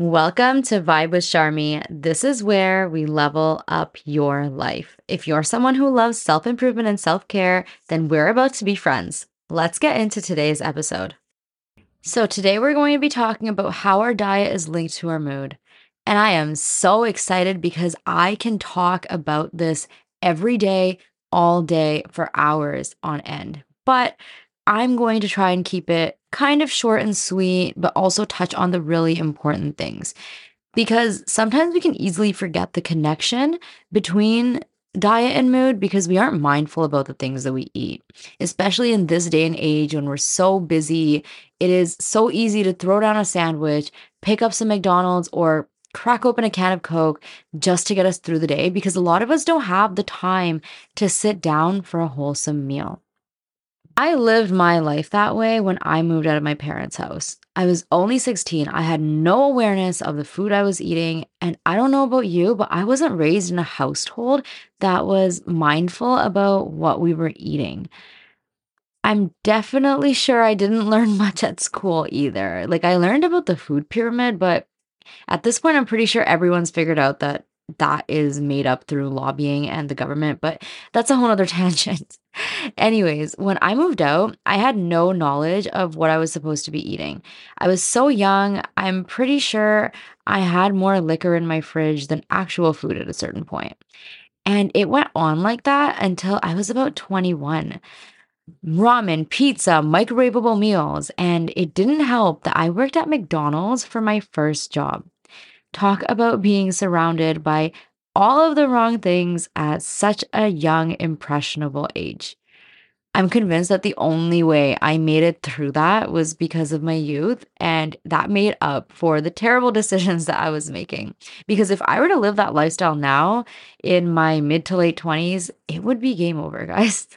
Welcome to Vibe with Sharmi. This is where we level up your life. If you're someone who loves self improvement and self care, then we're about to be friends. Let's get into today's episode. So, today we're going to be talking about how our diet is linked to our mood. And I am so excited because I can talk about this every day, all day, for hours on end. But I'm going to try and keep it kind of short and sweet, but also touch on the really important things. Because sometimes we can easily forget the connection between diet and mood because we aren't mindful about the things that we eat. Especially in this day and age when we're so busy, it is so easy to throw down a sandwich, pick up some McDonald's, or crack open a can of Coke just to get us through the day because a lot of us don't have the time to sit down for a wholesome meal. I lived my life that way when I moved out of my parents' house. I was only 16. I had no awareness of the food I was eating. And I don't know about you, but I wasn't raised in a household that was mindful about what we were eating. I'm definitely sure I didn't learn much at school either. Like, I learned about the food pyramid, but at this point, I'm pretty sure everyone's figured out that that is made up through lobbying and the government, but that's a whole other tangent. Anyways, when I moved out, I had no knowledge of what I was supposed to be eating. I was so young, I'm pretty sure I had more liquor in my fridge than actual food at a certain point. And it went on like that until I was about 21. Ramen, pizza, microwavable meals, and it didn't help that I worked at McDonald's for my first job. Talk about being surrounded by all of the wrong things at such a young, impressionable age. I'm convinced that the only way I made it through that was because of my youth, and that made up for the terrible decisions that I was making. Because if I were to live that lifestyle now in my mid to late 20s, it would be game over, guys.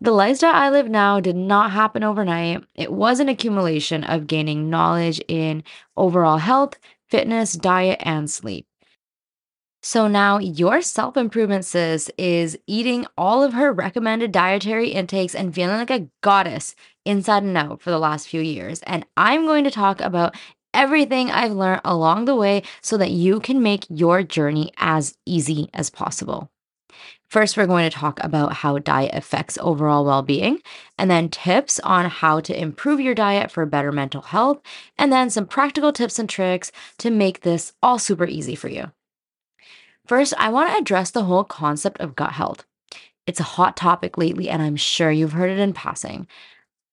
The lifestyle I live now did not happen overnight. It was an accumulation of gaining knowledge in overall health, fitness, diet, and sleep. So now your self improvement sis is eating all of her recommended dietary intakes and feeling like a goddess inside and out for the last few years. And I'm going to talk about everything I've learned along the way so that you can make your journey as easy as possible. First, we're going to talk about how diet affects overall well being, and then tips on how to improve your diet for better mental health, and then some practical tips and tricks to make this all super easy for you. First, I want to address the whole concept of gut health. It's a hot topic lately, and I'm sure you've heard it in passing.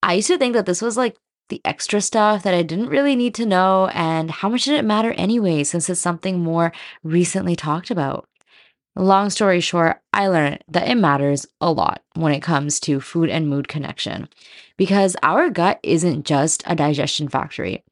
I used to think that this was like the extra stuff that I didn't really need to know, and how much did it matter anyway, since it's something more recently talked about? Long story short, I learned that it matters a lot when it comes to food and mood connection because our gut isn't just a digestion factory.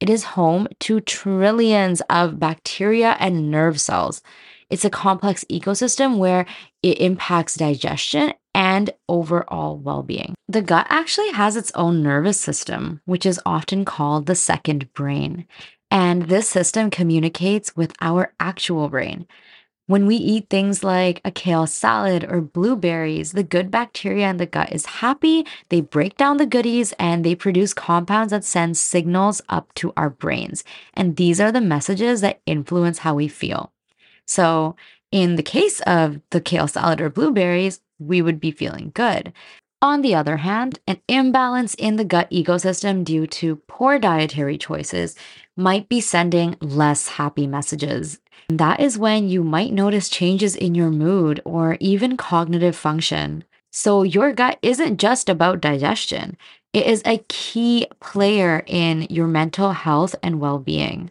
It is home to trillions of bacteria and nerve cells. It's a complex ecosystem where it impacts digestion and overall well being. The gut actually has its own nervous system, which is often called the second brain. And this system communicates with our actual brain. When we eat things like a kale salad or blueberries, the good bacteria in the gut is happy. They break down the goodies and they produce compounds that send signals up to our brains. And these are the messages that influence how we feel. So, in the case of the kale salad or blueberries, we would be feeling good. On the other hand, an imbalance in the gut ecosystem due to poor dietary choices might be sending less happy messages that is when you might notice changes in your mood or even cognitive function. So, your gut isn't just about digestion, it is a key player in your mental health and well being.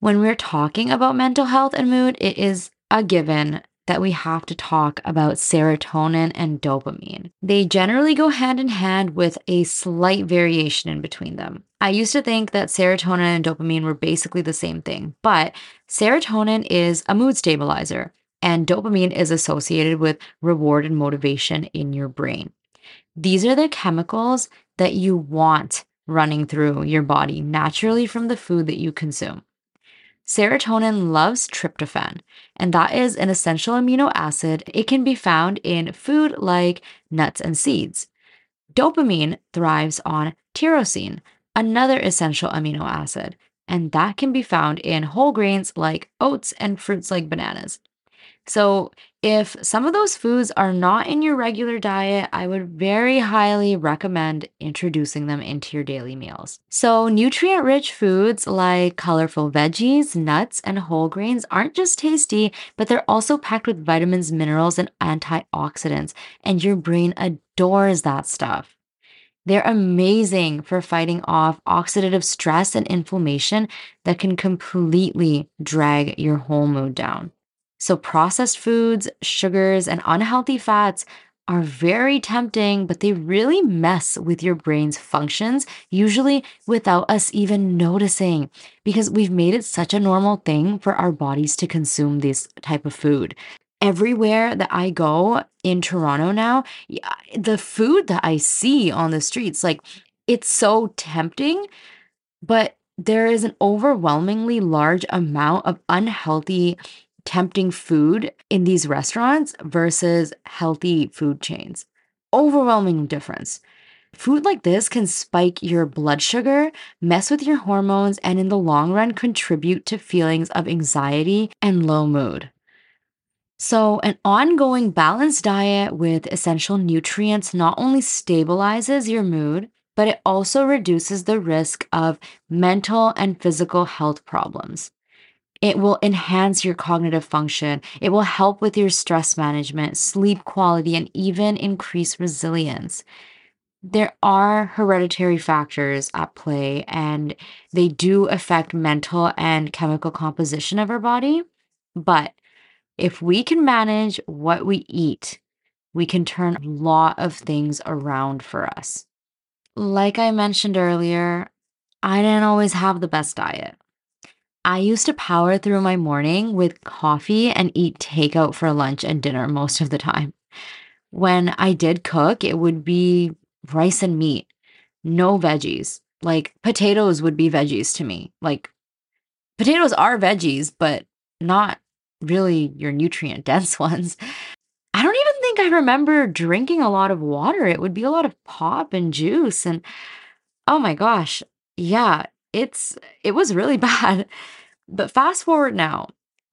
When we're talking about mental health and mood, it is a given that we have to talk about serotonin and dopamine. They generally go hand in hand with a slight variation in between them. I used to think that serotonin and dopamine were basically the same thing, but serotonin is a mood stabilizer, and dopamine is associated with reward and motivation in your brain. These are the chemicals that you want running through your body naturally from the food that you consume. Serotonin loves tryptophan, and that is an essential amino acid. It can be found in food like nuts and seeds. Dopamine thrives on tyrosine, another essential amino acid. and that can be found in whole grains like oats and fruits like bananas. So, if some of those foods are not in your regular diet, I would very highly recommend introducing them into your daily meals. So, nutrient rich foods like colorful veggies, nuts, and whole grains aren't just tasty, but they're also packed with vitamins, minerals, and antioxidants, and your brain adores that stuff. They're amazing for fighting off oxidative stress and inflammation that can completely drag your whole mood down. So, processed foods, sugars, and unhealthy fats are very tempting, but they really mess with your brain's functions, usually without us even noticing, because we've made it such a normal thing for our bodies to consume this type of food. Everywhere that I go in Toronto now, the food that I see on the streets, like it's so tempting, but there is an overwhelmingly large amount of unhealthy, tempting food in these restaurants versus healthy food chains. Overwhelming difference. Food like this can spike your blood sugar, mess with your hormones, and in the long run contribute to feelings of anxiety and low mood. So, an ongoing balanced diet with essential nutrients not only stabilizes your mood, but it also reduces the risk of mental and physical health problems. It will enhance your cognitive function. It will help with your stress management, sleep quality, and even increase resilience. There are hereditary factors at play, and they do affect mental and chemical composition of our body. But if we can manage what we eat, we can turn a lot of things around for us. Like I mentioned earlier, I didn't always have the best diet. I used to power through my morning with coffee and eat takeout for lunch and dinner most of the time. When I did cook, it would be rice and meat, no veggies. Like potatoes would be veggies to me. Like potatoes are veggies, but not really your nutrient dense ones. I don't even think I remember drinking a lot of water. It would be a lot of pop and juice and oh my gosh. Yeah, it's it was really bad. But fast forward now.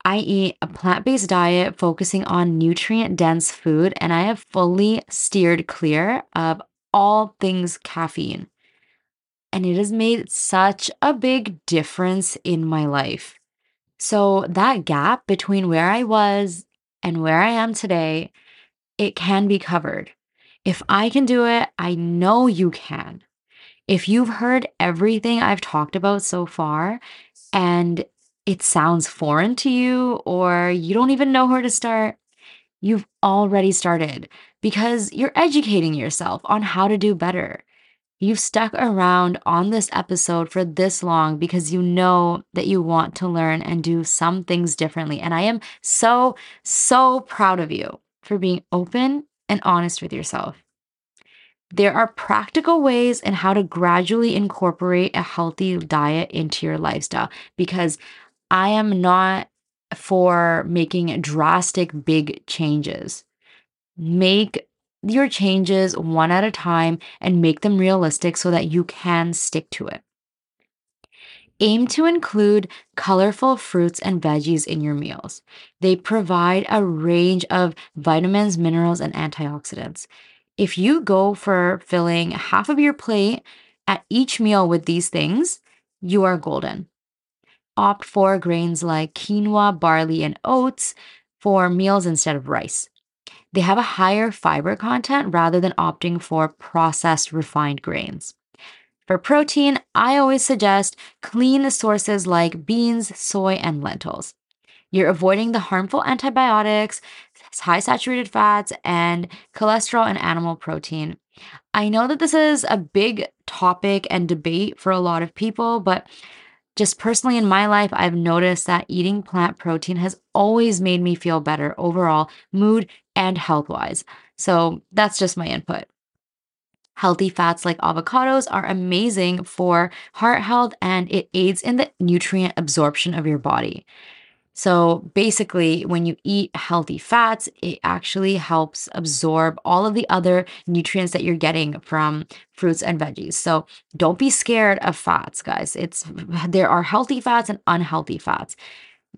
I eat a plant-based diet focusing on nutrient-dense food and I have fully steered clear of all things caffeine. And it has made such a big difference in my life. So that gap between where I was and where I am today, it can be covered. If I can do it, I know you can. If you've heard everything I've talked about so far and it sounds foreign to you or you don't even know where to start, you've already started because you're educating yourself on how to do better. You've stuck around on this episode for this long because you know that you want to learn and do some things differently. And I am so, so proud of you for being open and honest with yourself. There are practical ways in how to gradually incorporate a healthy diet into your lifestyle because I am not for making drastic big changes. Make your changes one at a time and make them realistic so that you can stick to it. Aim to include colorful fruits and veggies in your meals. They provide a range of vitamins, minerals, and antioxidants. If you go for filling half of your plate at each meal with these things, you are golden. Opt for grains like quinoa, barley, and oats for meals instead of rice. They have a higher fiber content rather than opting for processed refined grains. For protein, I always suggest clean sources like beans, soy, and lentils. You're avoiding the harmful antibiotics, high saturated fats, and cholesterol and animal protein. I know that this is a big topic and debate for a lot of people, but just personally in my life, I've noticed that eating plant protein has always made me feel better overall, mood and health wise. So that's just my input. Healthy fats like avocados are amazing for heart health and it aids in the nutrient absorption of your body. So basically, when you eat healthy fats, it actually helps absorb all of the other nutrients that you're getting from fruits and veggies. So don't be scared of fats, guys. It's there are healthy fats and unhealthy fats.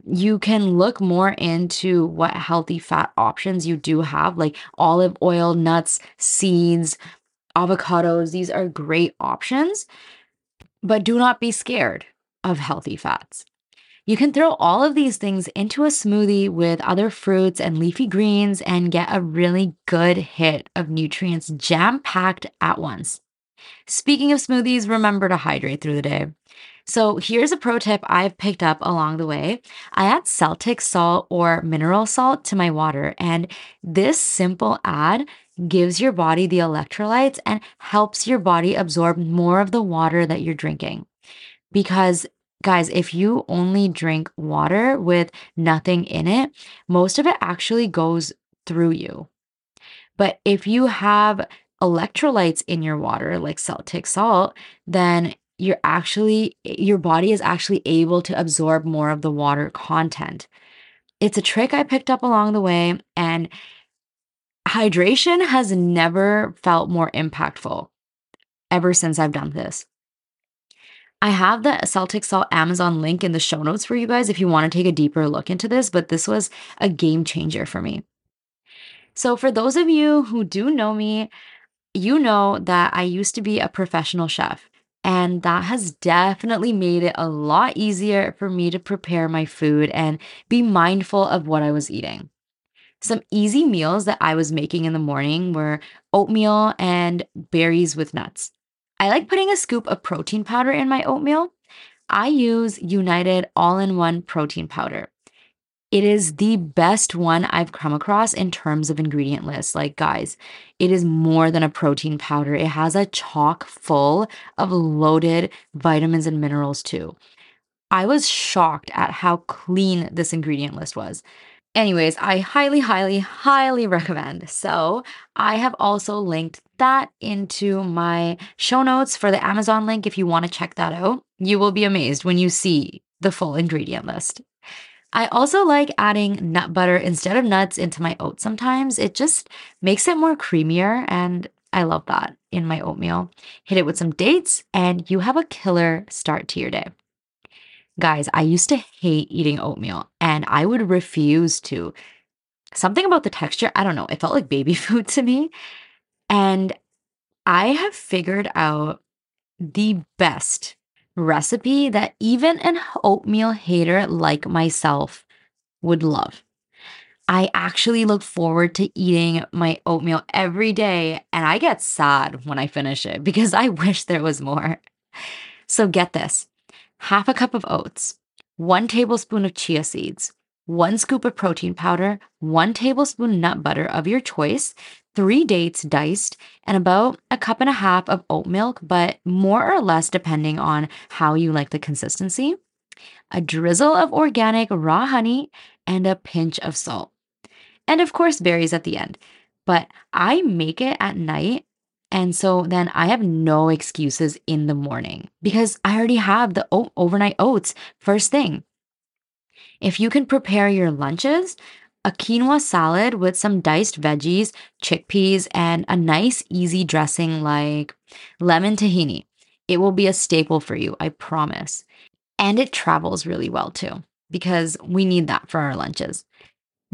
You can look more into what healthy fat options you do have, like olive oil, nuts, seeds, avocados. These are great options, but do not be scared of healthy fats. You can throw all of these things into a smoothie with other fruits and leafy greens and get a really good hit of nutrients jam packed at once. Speaking of smoothies, remember to hydrate through the day. So, here's a pro tip I've picked up along the way. I add Celtic salt or mineral salt to my water, and this simple add gives your body the electrolytes and helps your body absorb more of the water that you're drinking. Because Guys, if you only drink water with nothing in it, most of it actually goes through you. But if you have electrolytes in your water, like Celtic salt, then you're actually, your body is actually able to absorb more of the water content. It's a trick I picked up along the way, and hydration has never felt more impactful ever since I've done this. I have the Celtic Salt Amazon link in the show notes for you guys if you want to take a deeper look into this, but this was a game changer for me. So, for those of you who do know me, you know that I used to be a professional chef, and that has definitely made it a lot easier for me to prepare my food and be mindful of what I was eating. Some easy meals that I was making in the morning were oatmeal and berries with nuts. I like putting a scoop of protein powder in my oatmeal. I use United all in one protein powder. It is the best one I've come across in terms of ingredient lists. Like, guys, it is more than a protein powder. It has a chock full of loaded vitamins and minerals, too. I was shocked at how clean this ingredient list was. Anyways, I highly, highly, highly recommend. So, I have also linked that into my show notes for the Amazon link if you want to check that out. You will be amazed when you see the full ingredient list. I also like adding nut butter instead of nuts into my oats sometimes. It just makes it more creamier, and I love that in my oatmeal. Hit it with some dates, and you have a killer start to your day. Guys, I used to hate eating oatmeal and I would refuse to. Something about the texture, I don't know, it felt like baby food to me. And I have figured out the best recipe that even an oatmeal hater like myself would love. I actually look forward to eating my oatmeal every day, and I get sad when I finish it because I wish there was more. So, get this half a cup of oats, one tablespoon of chia seeds, one scoop of protein powder, one tablespoon nut butter of your choice, three dates diced, and about a cup and a half of oat milk, but more or less depending on how you like the consistency, a drizzle of organic raw honey, and a pinch of salt. And of course, berries at the end. But I make it at night and so then I have no excuses in the morning because I already have the overnight oats first thing. If you can prepare your lunches, a quinoa salad with some diced veggies, chickpeas, and a nice easy dressing like lemon tahini, it will be a staple for you, I promise. And it travels really well too, because we need that for our lunches.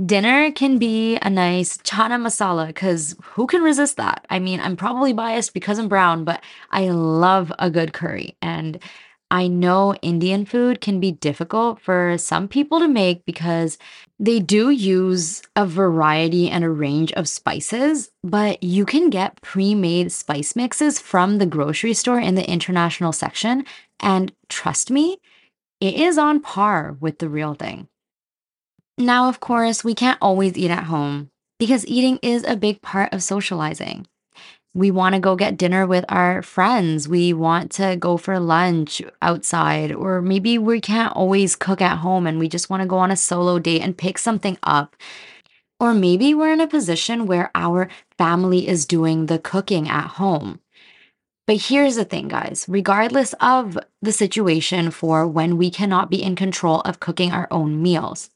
Dinner can be a nice chana masala because who can resist that? I mean, I'm probably biased because I'm brown, but I love a good curry. And I know Indian food can be difficult for some people to make because they do use a variety and a range of spices, but you can get pre made spice mixes from the grocery store in the international section. And trust me, it is on par with the real thing. Now, of course, we can't always eat at home because eating is a big part of socializing. We want to go get dinner with our friends. We want to go for lunch outside, or maybe we can't always cook at home and we just want to go on a solo date and pick something up. Or maybe we're in a position where our family is doing the cooking at home. But here's the thing, guys regardless of the situation for when we cannot be in control of cooking our own meals,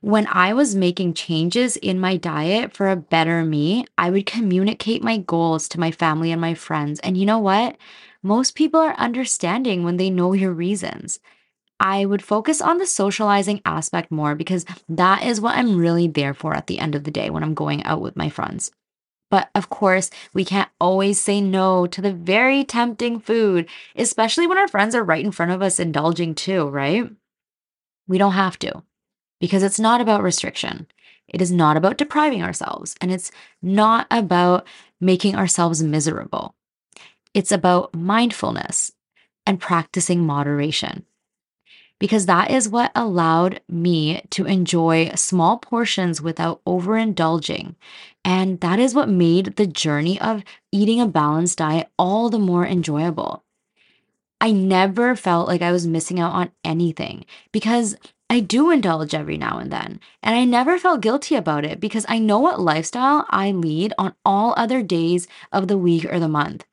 when I was making changes in my diet for a better me, I would communicate my goals to my family and my friends. And you know what? Most people are understanding when they know your reasons. I would focus on the socializing aspect more because that is what I'm really there for at the end of the day when I'm going out with my friends. But of course, we can't always say no to the very tempting food, especially when our friends are right in front of us indulging too, right? We don't have to because it's not about restriction. It is not about depriving ourselves, and it's not about making ourselves miserable. It's about mindfulness and practicing moderation because that is what allowed me to enjoy small portions without overindulging. And that is what made the journey of eating a balanced diet all the more enjoyable. I never felt like I was missing out on anything because I do indulge every now and then. And I never felt guilty about it because I know what lifestyle I lead on all other days of the week or the month.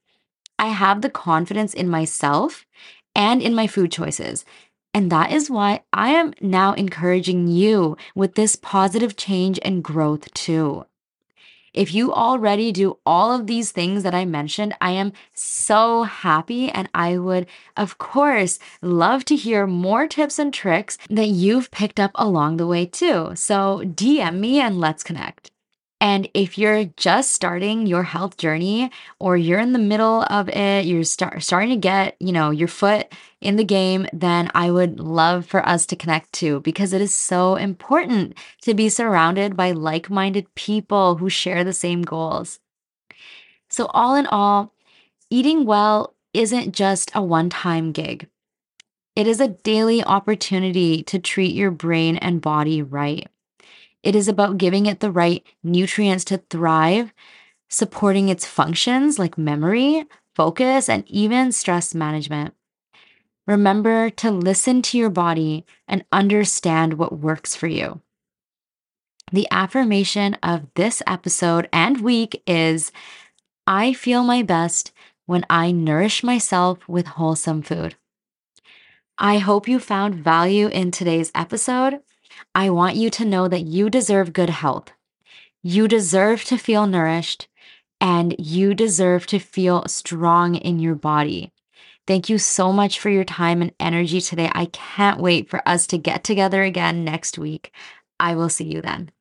I have the confidence in myself and in my food choices. And that is why I am now encouraging you with this positive change and growth too. If you already do all of these things that I mentioned, I am so happy. And I would, of course, love to hear more tips and tricks that you've picked up along the way too. So DM me and let's connect. And if you're just starting your health journey or you're in the middle of it, you're start, starting to get, you know, your foot in the game, then I would love for us to connect too because it is so important to be surrounded by like-minded people who share the same goals. So all in all, eating well isn't just a one-time gig. It is a daily opportunity to treat your brain and body right. It is about giving it the right nutrients to thrive, supporting its functions like memory, focus, and even stress management. Remember to listen to your body and understand what works for you. The affirmation of this episode and week is I feel my best when I nourish myself with wholesome food. I hope you found value in today's episode. I want you to know that you deserve good health. You deserve to feel nourished and you deserve to feel strong in your body. Thank you so much for your time and energy today. I can't wait for us to get together again next week. I will see you then.